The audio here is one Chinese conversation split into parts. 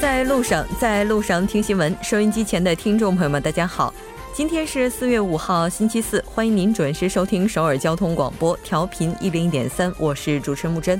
在路上，在路上听新闻。收音机前的听众朋友们，大家好，今天是四月五号，星期四，欢迎您准时收听首尔交通广播，调频一零一点三，我是主持人木真。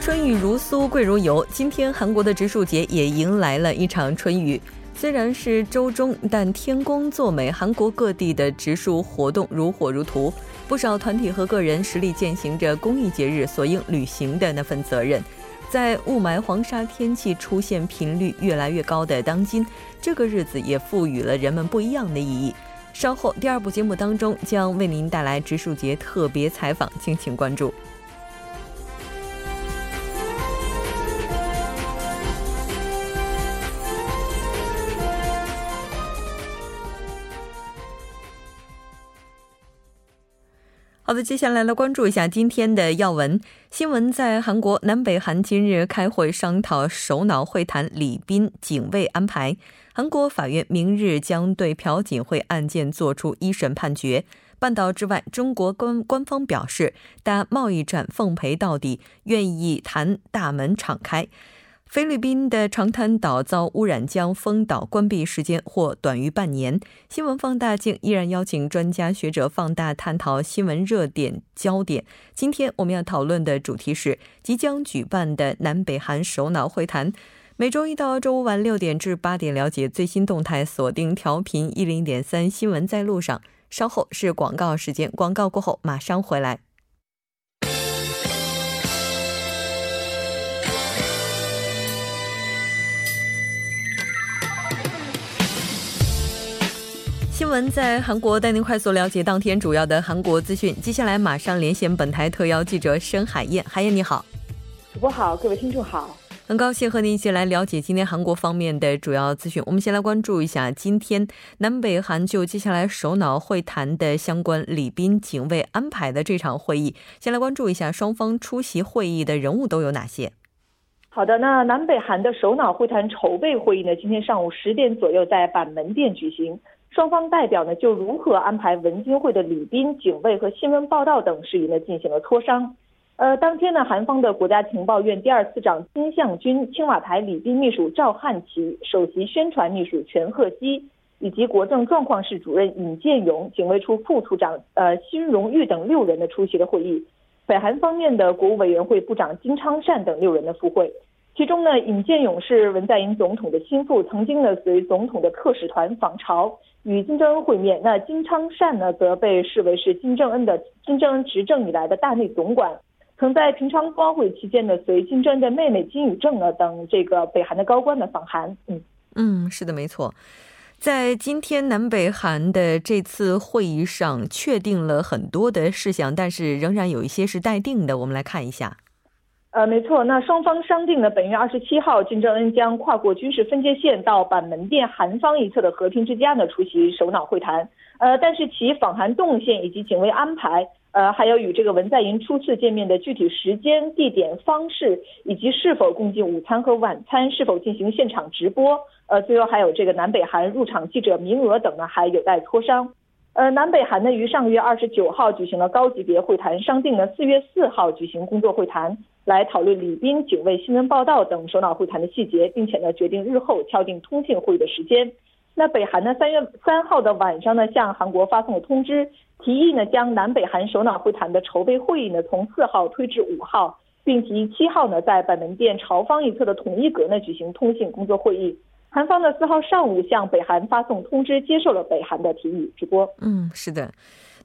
春雨如酥，贵如油。今天韩国的植树节也迎来了一场春雨。虽然是周中，但天公作美，韩国各地的植树活动如火如荼。不少团体和个人实力践行着公益节日所应履行的那份责任。在雾霾黄沙天气出现频率越来越高的当今，这个日子也赋予了人们不一样的意义。稍后第二部节目当中将为您带来植树节特别采访，敬请关注。好的，接下来来关注一下今天的要闻新闻。在韩国，南北韩今日开会商讨首脑会谈礼宾警卫安排。韩国法院明日将对朴槿惠案件作出一审判决。半岛之外，中国官官方表示，打贸易战奉陪到底，愿意谈，大门敞开。菲律宾的长滩岛遭污染，将封岛关闭时间或短于半年。新闻放大镜依然邀请专家学者放大探讨新闻热点焦点。今天我们要讨论的主题是即将举办的南北韩首脑会谈。每周一到周五晚六点至八点，了解最新动态，锁定调频一零点三新闻在路上。稍后是广告时间，广告过后马上回来。新闻在韩国，带您快速了解当天主要的韩国资讯。接下来马上连线本台特邀记者申海燕，海燕你好，主播好，各位听众好，很高兴和您一起来了解今天韩国方面的主要资讯。我们先来关注一下今天南北韩就接下来首脑会谈的相关礼宾警卫安排的这场会议，先来关注一下双方出席会议的人物都有哪些。好的，那南北韩的首脑会谈筹备会议呢，今天上午十点左右在板门店举行。双方代表呢就如何安排文金会的礼宾、警卫和新闻报道等事宜呢进行了磋商。呃，当天呢，韩方的国家情报院第二次长金相军、青瓦台礼宾秘书赵汉奇、首席宣传秘书全赫熙以及国政状况室主任尹建勇、警卫处副处长呃辛荣玉等六人的出席了会议。北韩方面的国务委员会部长金昌善等六人的赴会。其中呢，尹建勇是文在寅总统的心腹，曾经呢随总统的特使团访朝。与金正恩会面，那金昌善呢，则被视为是金正恩的金正恩执政以来的大内总管，曾在平昌冬奥会期间呢，随金正恩的妹妹金宇正呢等这个北韩的高官呢访韩。嗯嗯，是的，没错，在今天南北韩的这次会议上，确定了很多的事项，但是仍然有一些是待定的，我们来看一下。呃，没错，那双方商定了本月二十七号，金正恩将跨过军事分界线到板门店韩方一侧的和平之家呢出席首脑会谈。呃，但是其访韩动线以及警卫安排，呃，还有与这个文在寅初次见面的具体时间、地点、方式，以及是否共进午餐和晚餐，是否进行现场直播，呃，最后还有这个南北韩入场记者名额等呢，还有待磋商。呃，南北韩呢于上个月二十九号举行了高级别会谈，商定了四月四号举行工作会谈。来讨论礼宾、警卫、新闻报道等首脑会谈的细节，并且呢决定日后敲定通信会议的时间。那北韩呢三月三号的晚上呢向韩国发送了通知，提议呢将南北韩首脑会谈的筹备会议呢从四号推至五号，并提议七号呢在板门店朝方一侧的统一阁呢举行通信工作会议。韩方呢四号上午向北韩发送通知，接受了北韩的提议。直播，嗯，是的。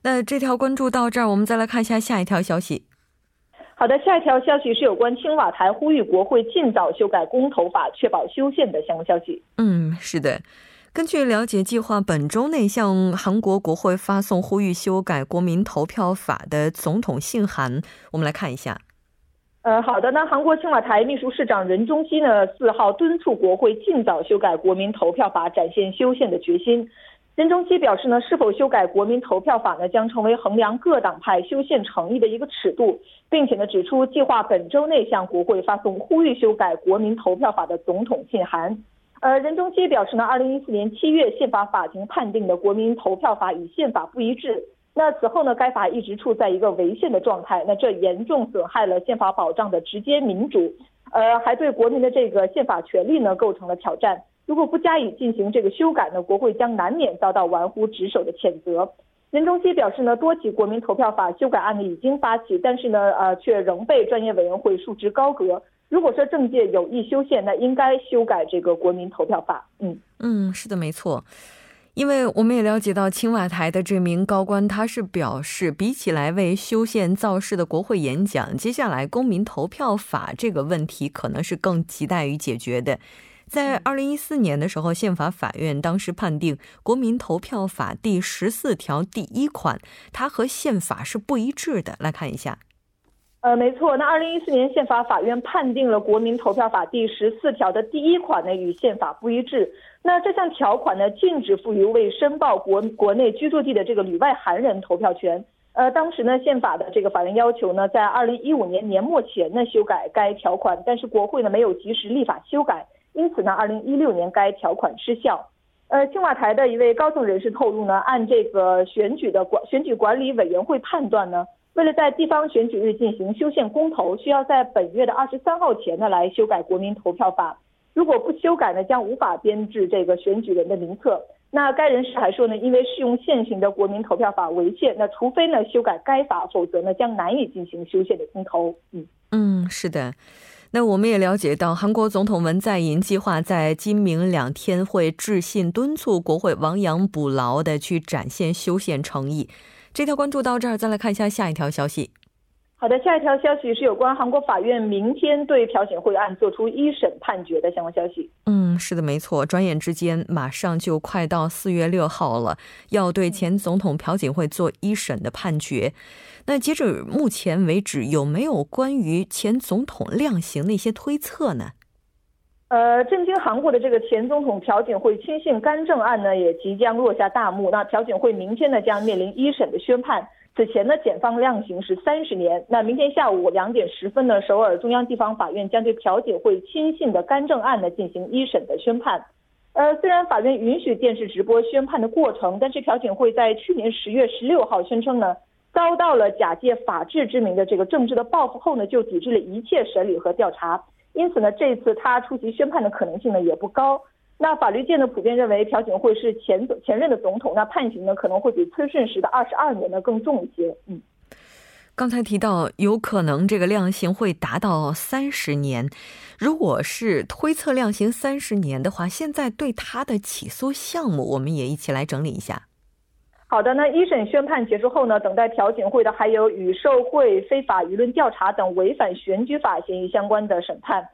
那这条关注到这儿，我们再来看一下下一条消息。好的，下一条消息是有关青瓦台呼吁国会尽早修改公投法，确保修宪的相关消息。嗯，是的。根据了解，计划本周内向韩国国会发送呼吁修改国民投票法的总统信函。我们来看一下。呃，好的，那韩国青瓦台秘书室长任中基呢，四号敦促国会尽早修改国民投票法，展现修宪的决心。任中基表示呢，是否修改国民投票法呢，将成为衡量各党派修宪诚意的一个尺度，并且呢指出，计划本周内向国会发送呼吁修改国民投票法的总统信函。呃，任中基表示呢，二零一四年七月宪法法庭判定的国民投票法与宪法不一致，那此后呢，该法一直处在一个违宪的状态，那这严重损害了宪法保障的直接民主，呃，还对国民的这个宪法权利呢构成了挑战。如果不加以进行这个修改呢，国会将难免遭到玩忽职守的谴责。任中基表示呢，多起国民投票法修改案呢已经发起，但是呢，呃，却仍被专业委员会束之高阁。如果说政界有意修宪，那应该修改这个国民投票法。嗯嗯，是的，没错。因为我们也了解到，青瓦台的这名高官，他是表示，比起来为修宪造势的国会演讲，接下来公民投票法这个问题可能是更亟待于解决的。在二零一四年的时候，宪法法院当时判定《国民投票法》第十四条第一款，它和宪法是不一致的。来看一下，呃，没错，那二零一四年宪法法院判定了《国民投票法》第十四条的第一款呢与宪法不一致。那这项条款呢禁止赋予未申报国国内居住地的这个旅外韩人投票权。呃，当时呢宪法的这个法院要求呢在二零一五年年末前呢修改该条款，但是国会呢没有及时立法修改。因此呢，二零一六年该条款失效。呃，青瓦台的一位高层人士透露呢，按这个选举的管选举管理委员会判断呢，为了在地方选举日进行修宪公投，需要在本月的二十三号前呢来修改国民投票法。如果不修改呢，将无法编制这个选举人的名册。那该人士还说呢，因为适用现行的国民投票法违宪，那除非呢修改该法，否则呢将难以进行修宪的公投。嗯嗯，是的。那我们也了解到，韩国总统文在寅计划在今明两天会致信敦促国会亡羊补牢的去展现修宪诚意。这条关注到这儿，再来看一下下一条消息。好的，下一条消息是有关韩国法院明天对朴槿惠案作出一审判决的相关消息。嗯，是的，没错。转眼之间，马上就快到四月六号了，要对前总统朴槿惠做一审的判决。那截止目前为止，有没有关于前总统量刑的一些推测呢？呃，震惊韩国的这个前总统朴槿惠亲信干政案呢，也即将落下大幕。那朴槿惠明天呢，将面临一审的宣判。此前呢，检方量刑是三十年。那明天下午两点十分呢，首尔中央地方法院将对朴槿惠亲信的干政案呢进行一审的宣判。呃，虽然法院允许电视直播宣判的过程，但是朴槿惠在去年十月十六号宣称呢，遭到了假借法治之名的这个政治的报复后呢，就抵制了一切审理和调查。因此呢，这次他出席宣判的可能性呢也不高。那法律界呢普遍认为朴槿惠是前总前任的总统，那判刑呢可能会比崔顺实的二十二年呢更重一些。嗯，刚才提到有可能这个量刑会达到三十年，如果是推测量刑三十年的话，现在对他的起诉项目，我们也一起来整理一下。好的，那一审宣判结束后呢，等待朴槿惠的还有与受贿、非法舆论调查等违反选举法嫌疑相关的审判。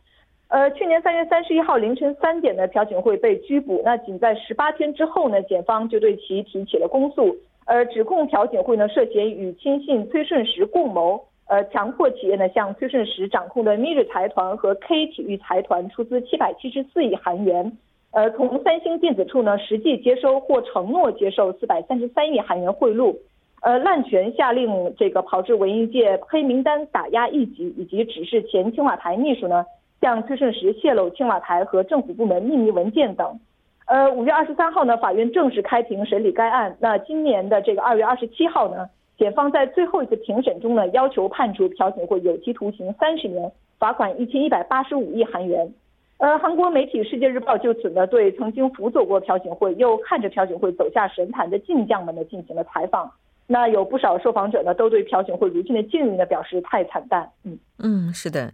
呃，去年三月三十一号凌晨三点呢，朴槿惠被拘捕。那仅在十八天之后呢，检方就对其提起了公诉，呃指控朴槿惠呢涉嫌与亲信崔顺实共谋，呃，强迫企业呢向崔顺实掌控的咪日财团和 K 体育财团出资七百七十四亿韩元，呃，从三星电子处呢实际接收或承诺接受四百三十三亿韩元贿赂，呃，滥权下令这个炮制文艺界黑名单打压异己，以及指示前青瓦台秘书呢。向崔顺实泄露青瓦台和政府部门秘密文件等。呃，五月二十三号呢，法院正式开庭审理该案。那今年的这个二月二十七号呢，检方在最后一次庭审中呢，要求判处朴槿惠有期徒刑三十年，罚款一千一百八十五亿韩元。呃，韩国媒体《世界日报》就此呢，对曾经辅佐过朴槿惠又看着朴槿惠走下神坛的进将们呢，进行了采访。那有不少受访者呢，都对朴槿惠如今的境遇呢，表示太惨淡。嗯嗯，是的。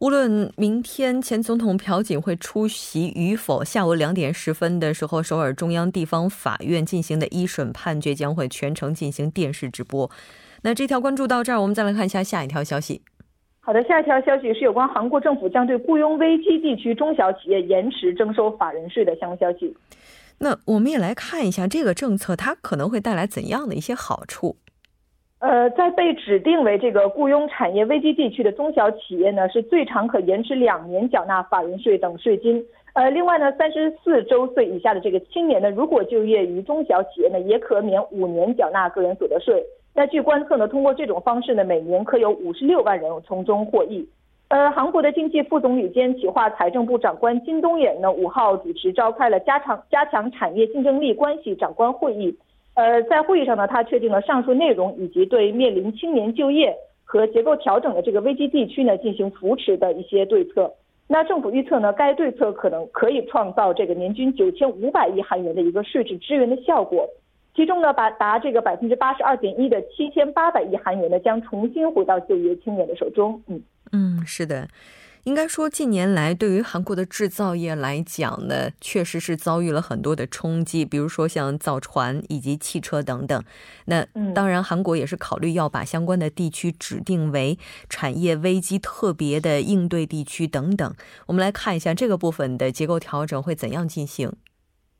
无论明天前总统朴槿惠出席与否，下午两点十分的时候，首尔中央地方法院进行的一审判决将会全程进行电视直播。那这条关注到这儿，我们再来看一下下一条消息。好的，下一条消息是有关韩国政府将对雇佣危机地区中小企业延迟征收法人税的相关消息。那我们也来看一下这个政策，它可能会带来怎样的一些好处。呃，在被指定为这个雇佣产业危机地区的中小企业呢，是最长可延迟两年缴纳法人税等税金。呃，另外呢，三十四周岁以下的这个青年呢，如果就业于中小企业呢，也可免五年缴纳个人所得税。那据观测呢，通过这种方式呢，每年可有五十六万人从中获益。呃，韩国的经济副总理兼企划财政部长官金东衍呢，五号主持召开了加强加强产业竞争力关系长官会议。呃，在会议上呢，他确定了上述内容，以及对面临青年就业和结构调整的这个危机地区呢进行扶持的一些对策。那政府预测呢，该对策可能可以创造这个年均九千五百亿韩元的一个税制支援的效果。其中呢，把达这个百分之八十二点一的七千八百亿韩元呢，将重新回到就业青年的手中。嗯嗯，是的，应该说近年来对于韩国的制造业来讲呢，确实是遭遇了很多的冲击，比如说像造船以及汽车等等。那当然，韩国也是考虑要把相关的地区指定为产业危机特别的应对地区等等。我们来看一下这个部分的结构调整会怎样进行。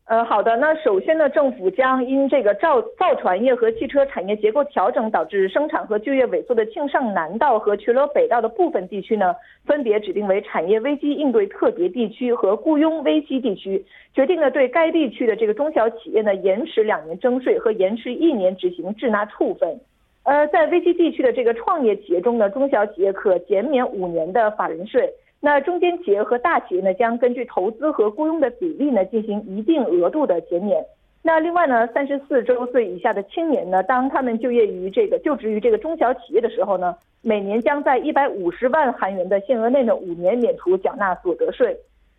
呃，好的。那首先呢，政府将因这个造造船业和汽车产业结构调整导致生产和就业萎缩的庆尚南道和全罗北道的部分地区呢，分别指定为产业危机应对特别地区和雇佣危机地区，决定了对该地区的这个中小企业呢延迟两年征税和延迟一年执行滞纳处分。呃，在危机地区的这个创业企业中呢，中小企业可减免五年的法人税。那中间企业和大企业呢，将根据投资和雇佣的比例呢，进行一定额度的减免。那另外呢，三十四周岁以下的青年呢，当他们就业于这个就职于这个中小企业的时候呢，每年将在一百五十万韩元的限额内呢，五年免除缴纳所得税。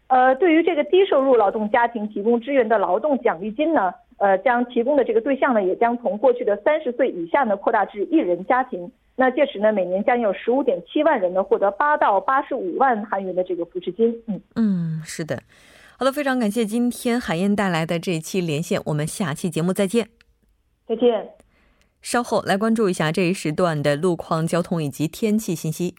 呃，对于这个低收入劳动家庭提供支援的劳动奖励金呢，呃，将提供的这个对象呢，也将从过去的三十岁以下呢，扩大至一人家庭。那届时呢，每年将有十五点七万人呢获得八到八十五万韩元的这个扶持金。嗯嗯，是的。好的，非常感谢今天海燕带来的这一期连线，我们下期节目再见。再见。稍后来关注一下这一时段的路况、交通以及天气信息。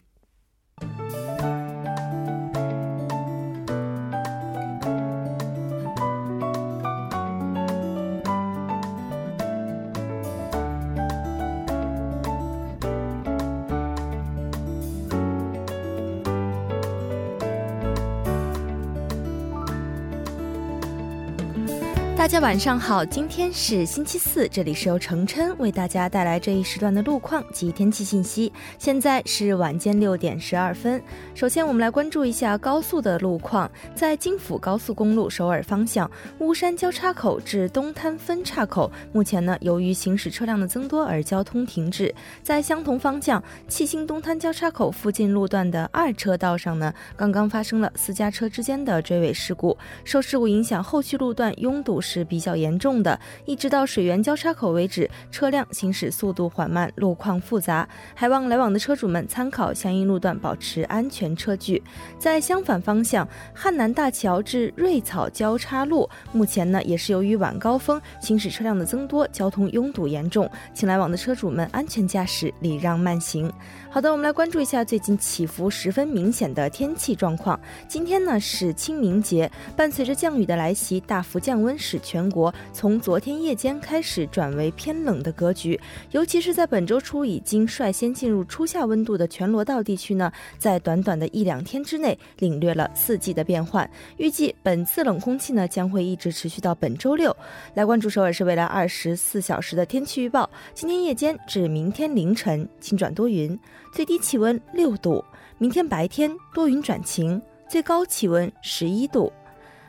大家晚上好，今天是星期四，这里是由程琛为大家带来这一时段的路况及天气信息。现在是晚间六点十二分。首先，我们来关注一下高速的路况。在京釜高速公路首尔方向巫山交叉口至东滩分岔口，目前呢，由于行驶车辆的增多而交通停滞。在相同方向七星东滩交叉口附近路段的二车道上呢，刚刚发生了私家车之间的追尾事故，受事故影响，后续路段拥堵。是比较严重的，一直到水源交叉口为止，车辆行驶速度缓慢，路况复杂，还望来往的车主们参考相应路段，保持安全车距。在相反方向，汉南大桥至瑞草交叉路，目前呢也是由于晚高峰行驶车辆的增多，交通拥堵严重，请来往的车主们安全驾驶，礼让慢行。好的，我们来关注一下最近起伏十分明显的天气状况。今天呢是清明节，伴随着降雨的来袭，大幅降温使全国从昨天夜间开始转为偏冷的格局。尤其是在本周初已经率先进入初夏温度的全罗道地区呢，在短短的一两天之内领略了四季的变换。预计本次冷空气呢将会一直持续到本周六。来关注首尔市未来二十四小时的天气预报：今天夜间至明天凌晨晴转多云。最低气温六度，明天白天多云转晴，最高气温十一度。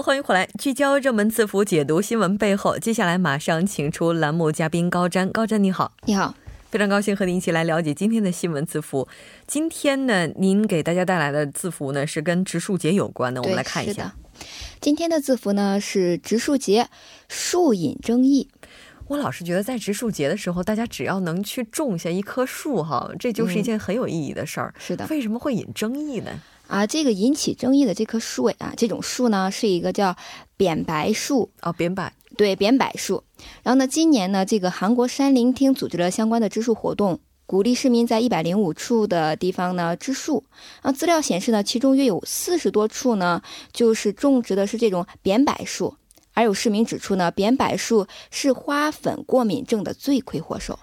好，欢迎回来，聚焦热门字符，解读新闻背后。接下来马上请出栏目嘉宾高瞻，高瞻你好，你好，非常高兴和您一起来了解今天的新闻字符。今天呢，您给大家带来的字符呢是跟植树节有关的，我们来看一下。今天的字符呢是植树节，树引争议。我老是觉得，在植树节的时候，大家只要能去种下一棵树，哈，这就是一件很有意义的事儿。是的，为什么会引争议呢？啊，这个引起争议的这棵树啊，这种树呢，是一个叫扁柏树。哦，扁柏。对，扁柏树。然后呢，今年呢，这个韩国山林厅组织了相关的植树活动，鼓励市民在一百零五处的地方呢植树。啊，资料显示呢，其中约有四十多处呢，就是种植的是这种扁柏树。而有市民指出呢，扁柏树是花粉过敏症的罪魁祸首，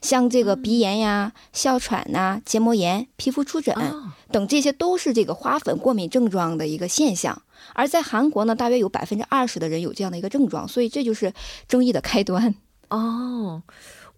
像这个鼻炎呀、哮喘呐、结膜炎、皮肤出疹啊等，这些都是这个花粉过敏症状的一个现象。而在韩国呢，大约有百分之二十的人有这样的一个症状，所以这就是争议的开端。哦，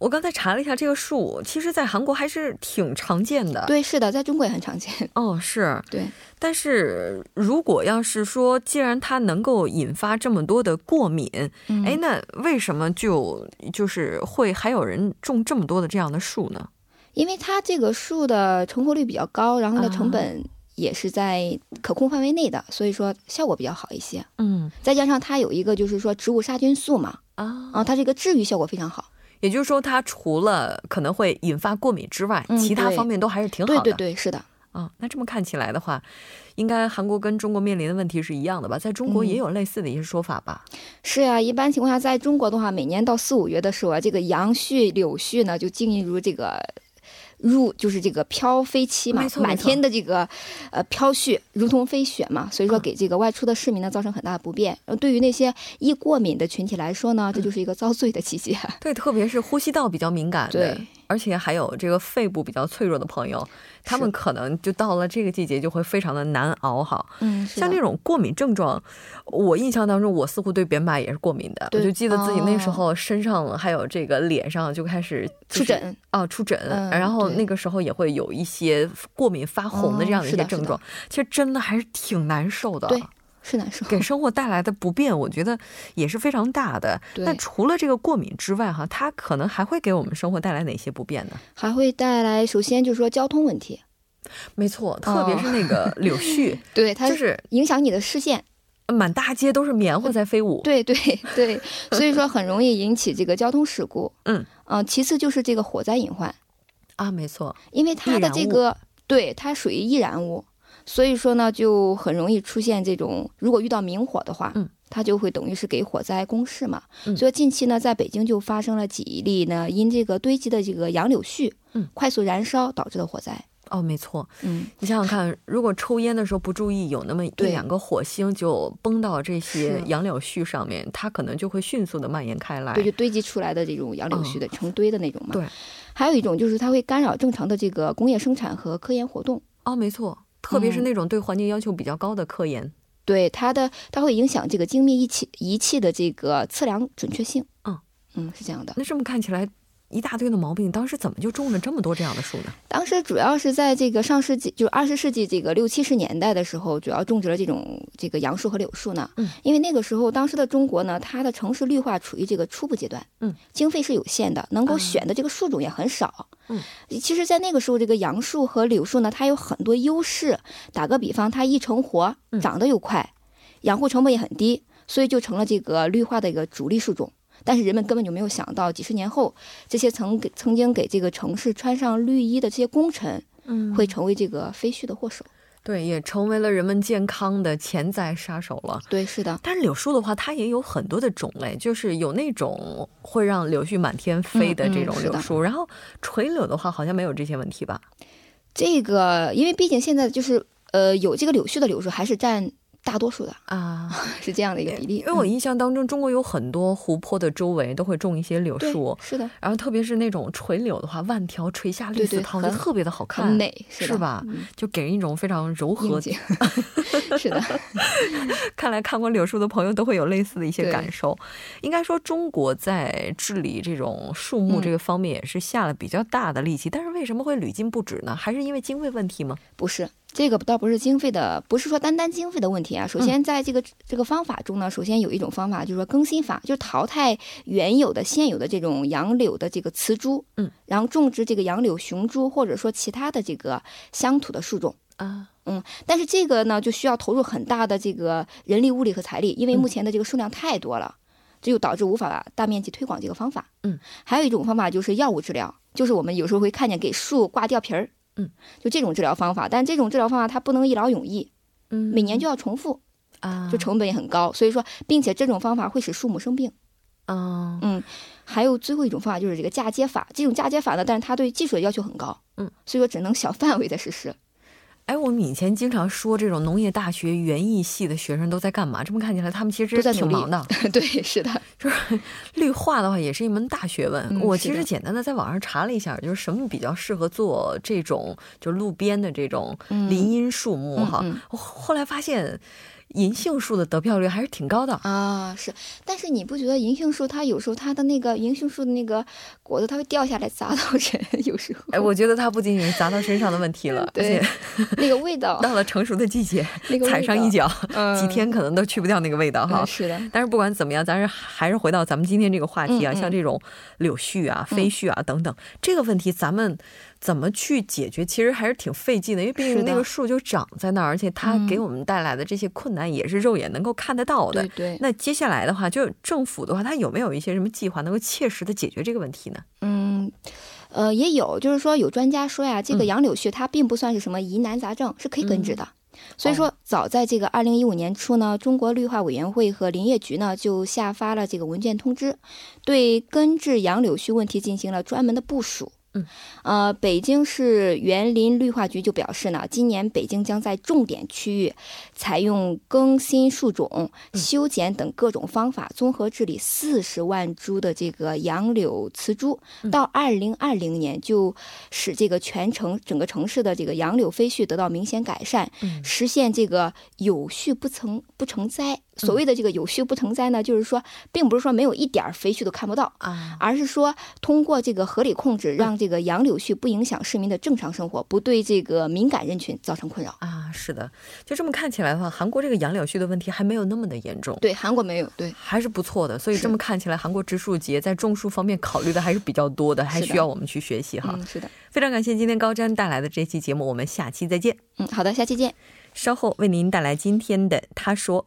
我刚才查了一下，这个树其实在韩国还是挺常见的。，对，是的，在中国也很常见。哦，是。对，但是如果要是说，既然它能够引发这么多的过敏，嗯哎，那为什么就就是会还有人种这么多的这样的树呢？因为它这个树的成活率比较高，然后呢，啊成本也是在可控范围内的，所以说效果比较好一些。嗯再加上它有一个就是说植物杀菌素嘛，啊，啊，它这个治愈效果非常好。也就是说，它除了可能会引发过敏之外，嗯其他方面都还是挺好的。对对对，是的，啊，那这么看起来的话，应该韩国跟中国面临的问题是一样的吧？在中国嗯也有类似的一些说法吧？是呀、一般情况下，在中国的话，每年到四五月的时候啊，这个杨絮、柳絮呢就进入这个。入就是这个飘飞期嘛满天的这个呃飘絮，如同飞雪嘛，所以说嗯给这个外出的市民呢造成很大的不便。呃，对于那些易过敏的群体来说呢，这就是一个遭罪的季节。对，特别是呼吸道比较敏感的。对，而且还有这个肺部比较脆弱的朋友，他们可能就到了这个季节就会非常的难熬哈。嗯，像这种过敏症状，我印象当中，我似乎对扁柏也是过敏的。我就记得自己那时哦候身上还有这个脸上就开始、就是、出疹啊，出疹，嗯然后那个时候也会有一些过敏发红的这样的一些症状，其实真的还是挺难受的。对是难受。给生活带来的不便，我觉得也是非常大的。对那除了这个过敏之外，哈，它可能还会给我们生活带来哪些不便呢？还会带来，首先就是说交通问题，没错，特别是那个柳絮，对它就是影响你的视线。满大街都是棉花在飞舞。对对对，所以说很容易引起这个交通事故。嗯，呃，其次就是这个火灾隐患，啊，没错，因为它的这个对它属于易燃物，所以说呢就很容易出现这种，如果遇到明火的话，嗯，它就会等于是给火灾公示嘛。嗯所以近期呢，在北京就发生了几例呢，因这个堆积的这个杨柳絮，嗯，快速燃烧导致的火灾。哦，没错。嗯，你想想看，如果抽烟的时候不注意，有那么一两个火星就崩到这些杨柳絮上面，它可能就会迅速的蔓延开来。对，就堆积出来的这种杨柳絮的成堆的那种嘛。对，还有一种就是它会干扰正常的这个工业生产和科研活动。哦，没错，特别是嗯那种对环境要求比较高的科研。对它的，它会影响这个精密仪器仪器的这个测量准确性。嗯嗯，是这样的。那这么看起来，一大堆的毛病，当时怎么就种了这么多这样的树呢？当时主要是在这个上世纪，就是二十世纪这个六七十年代的时候，主要种植了这种这个杨树和柳树呢。嗯，因为那个时候，当时的中国呢，它的城市绿化处于这个初步阶段。嗯，经费是有限的，能够啊选的这个树种也很少。嗯，其实，在那个时候，这个杨树和柳树呢，它有很多优势。打个比方，它易成活嗯，长得又快，养护成本也很低，所以就成了这个绿化的一个主力树种。但是人们根本就没有想到，几十年后，这些曾给曾经给这个城市穿上绿衣的这些功臣，嗯会成为这个飞絮的祸首。对，也成为了人们健康的潜在杀手了。对，是的，但是柳树的话，它也有很多的种类，就是有那种会让柳絮满天飞的这种柳树，然后垂柳的话好像没有这些问题吧？这个因为毕竟现在就是呃有这个柳絮的柳树还是占大多数的，啊，是这样的一个比例。因为我嗯印象当中，中国有很多湖泊的周围都会种一些柳树，是的，然后特别是那种垂柳的话，万条垂下绿丝绦，就特别的好看，很美，是是吧？嗯就给人一种非常柔和 是的，看来看过柳树的朋友都会有类似的一些感受。应该说，中国在治理这种树木嗯这个方面也是下了比较大的力气，但是为什么会屡禁不止呢？还是因为经费问题吗？不是这个倒不是经费的，不是说单单经费的问题啊。首先，在这个、这个方法中呢，首先有一种方法就是说更新法，就是淘汰原有的现有的这种杨柳的这个雌株，嗯，然后种植这个杨柳雄株或者说其他的这个乡土的树种。啊，嗯但是这个呢，就需要投入很大的这个人力、物力和财力，因为嗯目前的这个数量太多了，这就导致无法大面积推广这个方法。嗯，还有一种方法就是药物治疗，就是我们有时候会看见给树挂吊皮儿。嗯，就这种治疗方法，但这种治疗方法它不能一劳永逸，嗯每年就要重复，啊，就成本也很高。所以说，并且这种方法会使树木生病。啊，嗯，还有最后一种方法就是这个嫁接法，这种嫁接法呢，但是它对技术的要求很高。嗯，所以说只能小 范围的实施。哎，我们以前经常说这种农业大学园艺系的学生都在干嘛？这么看起来，他们其实挺忙的。对，是的，就是绿化的话也是一门大学问。嗯我其实简单的在网上查了一下，就是什么比较适合做这种就是路边的这种林荫树木哈。我后来发现。银杏树的得票率还是挺高的啊，是，但是你不觉得银杏树它有时候它的那个银杏树的那个果子它会掉下来砸到人，有时候。哎，我觉得它不仅仅是砸到身上的问题了，对，那个味道 到了成熟的季节，那个踩上一脚，嗯、几天可能都去不掉那个味道哈、嗯。是的。但是不管怎么样，咱是还是回到咱们今天这个话题啊，像这种柳絮啊、飞絮啊等等，这个问题咱们。怎么去解决？其实还是挺费劲的，因为毕竟那个树就长在那儿，而且它给我们带来的这些困难也是肉眼能够看得到的。对对。那接下来的话，就政府的话，它有没有一些什么计划能够切实的解决这个问题呢？嗯，呃，也有，就是说有专家说呀，这个杨柳絮它并不算是什么疑难杂症，嗯、是可以根治的。所以说，早在这个二零一五年初呢，中国绿化委员会和林业局呢就下发了这个文件通知，对根治杨柳絮问题进行了专门的部署。嗯，呃，北京市园林绿化局就表示呢，今年北京将在重点区域采用更新树种、修剪等各种方法，综合治理四十万株的这个杨柳雌株，到二零二零年就使这个全城整个城市的这个杨柳飞絮得到明显改善，实现这个有序不成不成灾。所谓的这个有序不成灾呢，就是说，并不是说没有一点飞絮都看不到啊，而是说通过这个合理控制，让这个杨柳絮不影响市民的正常生活，不对这个敏感人群造成困扰啊。是的，就这么看起来的话，韩国这个杨柳絮的问题还没有那么的严重。对，韩国没有，对，还是不错的。所以这么看起来，韩国植树节在种树方面考虑的还是比较多的，还需要我们去学习哈。嗯，是的。非常感谢今天高瞻带来的这期节目，我们下期再见。嗯，好的，下期见。稍后为您带来今天的他说。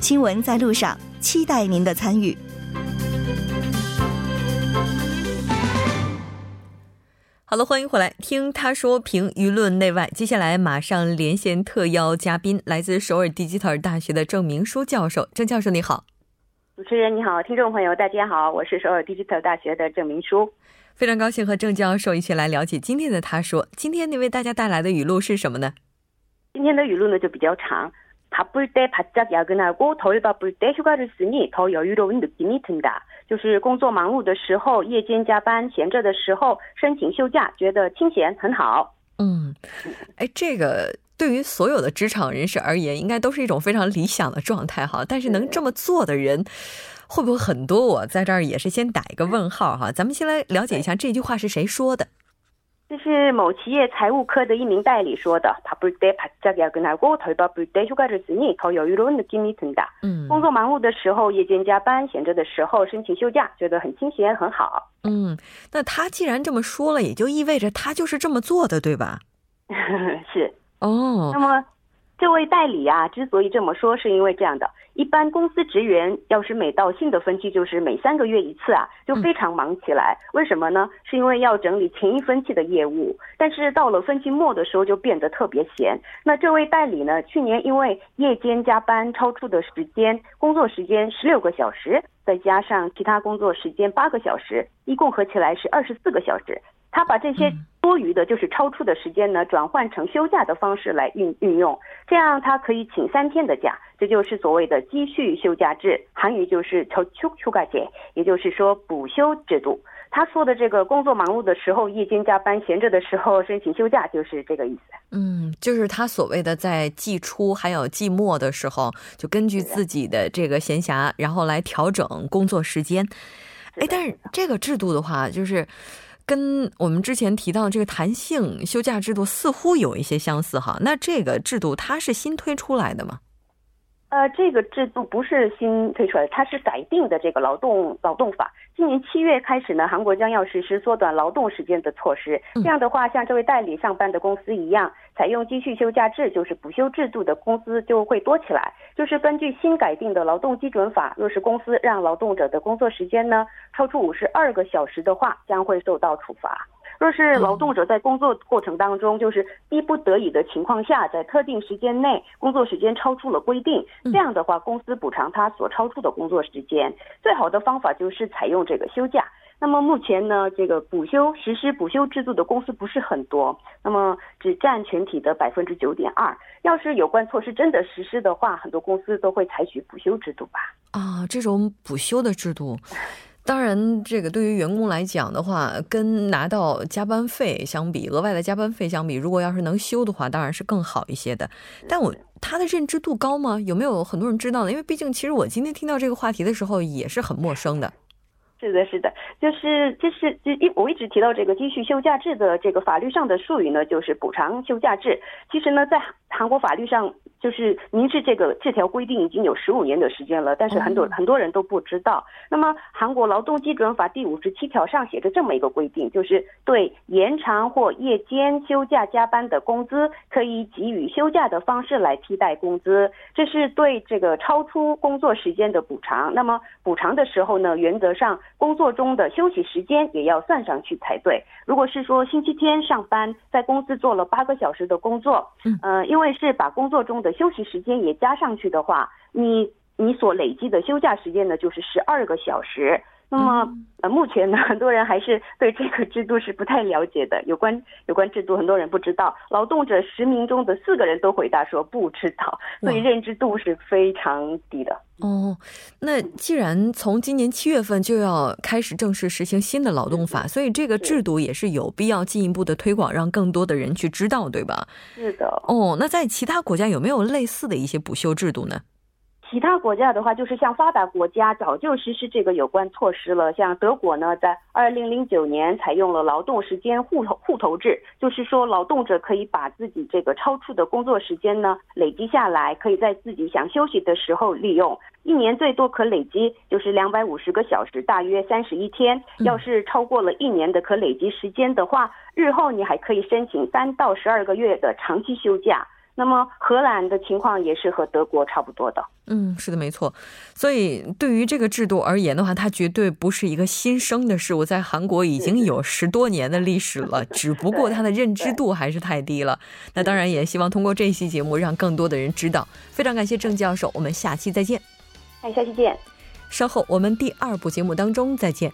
新闻在路上，期待您的参与。好了，欢迎回来听他说评舆论内外。接下来马上连线特邀嘉宾，来自首尔迪吉特尔大学的郑明书教授。郑教授你好，主持人你好，听众朋友大家好，我是首尔迪吉特尔大学的郑明书。非常高兴和郑教授一起来了解今天的他说。今天你为大家带来的语录是什么呢？今天的语录呢就比较长。 바쁠 때 바짝 야근하고 덜 바쁠 때 휴가를 쓰니 더 여유로운 느낌이 든다. 就是工作忙碌的时候，夜间加班，闲着的时候申请休假，觉得清闲很好。嗯，哎，这个对于所有的职场人士而言，应该都是一种非常理想的状态哈。但是能这么做的人，会不会很多？我在这儿也是先打一个问号哈。咱们先来了解一下这句话是谁说的。 这是某企业财务科的一名代理说的。바쁠때바짝야근하고덜바쁠때휴가를쓰니더여유로운느낌이든다。 嗯，工作忙碌的时候夜间加班，闲着的时候申请休假，觉得很清闲很好。嗯，那他既然这么说了，也就意味着他就是这么做的，对吧？是。哦。那么， 这位代理啊，之所以这么说，是因为这样的。一般公司职员要是每到新的分期，就是每三个月一次啊，就非常忙起来。为什么呢？是因为要整理前一分期的业务。但是到了分期末的时候，就变得特别闲。那这位代理呢，去年因为夜间加班超出的时间，工作时间十六个小时，再加上其他工作时间八个小时，一共合起来是二十四个小时。他把这些多余的就是超出的时间呢转换成休假的方式来运运用。这样他可以请三天的假这就是所谓的积蓄休假制韩语就是也就是说补休制度。他说的这个工作忙碌的时候夜间加班闲着的时候申请休假就是这个意思。嗯就是他所谓的在季初还有季末的时候就根据自己的这个闲暇然后来调整工作时间。但是这个制度的话就是跟我们之前提到的这个弹性休假制度似乎有一些相似哈，那这个制度它是新推出来的吗？呃，这个制度不是新推出来的，它是改定的这个劳动劳动法。今年七月开始呢，韩国将要实施缩短劳动时间的措施。这样的话，像这位代理上班的公司一样，采用继续休假制，就是补休制度的公司就会多起来。就是根据新改定的劳动基准法，若是公司让劳动者的工作时间呢超出五十二个小时的话，将会受到处罚。若是劳动者在工作过程当中，就是逼不得已的情况下，在特定时间内工作时间超出了规定，这样的话，公司补偿他所超出的工作时间。最好的方法就是采用这个休假。那么目前呢，这个补休实施补休制度的公司不是很多，那么只占全体的百分之九点二。要是有关措施真的实施的话，很多公司都会采取补休制度吧？啊，这种补休的制度。当然，这个对于员工来讲的话，跟拿到加班费相比，额外的加班费相比，如果要是能休的话，当然是更好一些的。但我他的认知度高吗？有没有很多人知道呢？因为毕竟，其实我今天听到这个话题的时候也是很陌生的。是的，是的，就是就是就一我一直提到这个继续休假制的这个法律上的术语呢，就是补偿休假制。其实呢，在韩国法律上。就是明治这个这条规定已经有十五年的时间了，但是很多很多人都不知道。那么韩国劳动基准法第五十七条上写着这么一个规定，就是对延长或夜间休假加班的工资，可以给予休假的方式来替代工资，这是对这个超出工作时间的补偿。那么补偿的时候呢，原则上工作中的休息时间也要算上去才对。如果是说星期天上班，在公司做了八个小时的工作，嗯，因为是把工作中的休息时间也加上去的话，你你所累积的休假时间呢，就是十二个小时。那么，呃，目前呢，很多人还是对这个制度是不太了解的。有关有关制度，很多人不知道。劳动者十名中的四个人都回答说不知道，所以认知度是非常低的。哦，那既然从今年七月份就要开始正式实行新的劳动法，所以这个制度也是有必要进一步的推广，让更多的人去知道，对吧？是的。哦，那在其他国家有没有类似的一些补休制度呢？其他国家的话，就是像发达国家早就实施这个有关措施了。像德国呢，在二零零九年采用了劳动时间户头户头制，就是说劳动者可以把自己这个超出的工作时间呢累积下来，可以在自己想休息的时候利用。一年最多可累积就是两百五十个小时，大约三十一天。要是超过了一年的可累积时间的话，日后你还可以申请三到十二个月的长期休假。那么荷兰的情况也是和德国差不多的。嗯，是的，没错。所以对于这个制度而言的话，它绝对不是一个新生的事物，在韩国已经有十多年的历史了，只不过它的认知度还是太低了。那当然也希望通过这一期节目让更多的人知道。非常感谢郑教授，我们下期再见。哎，下期见。稍后我们第二部节目当中再见。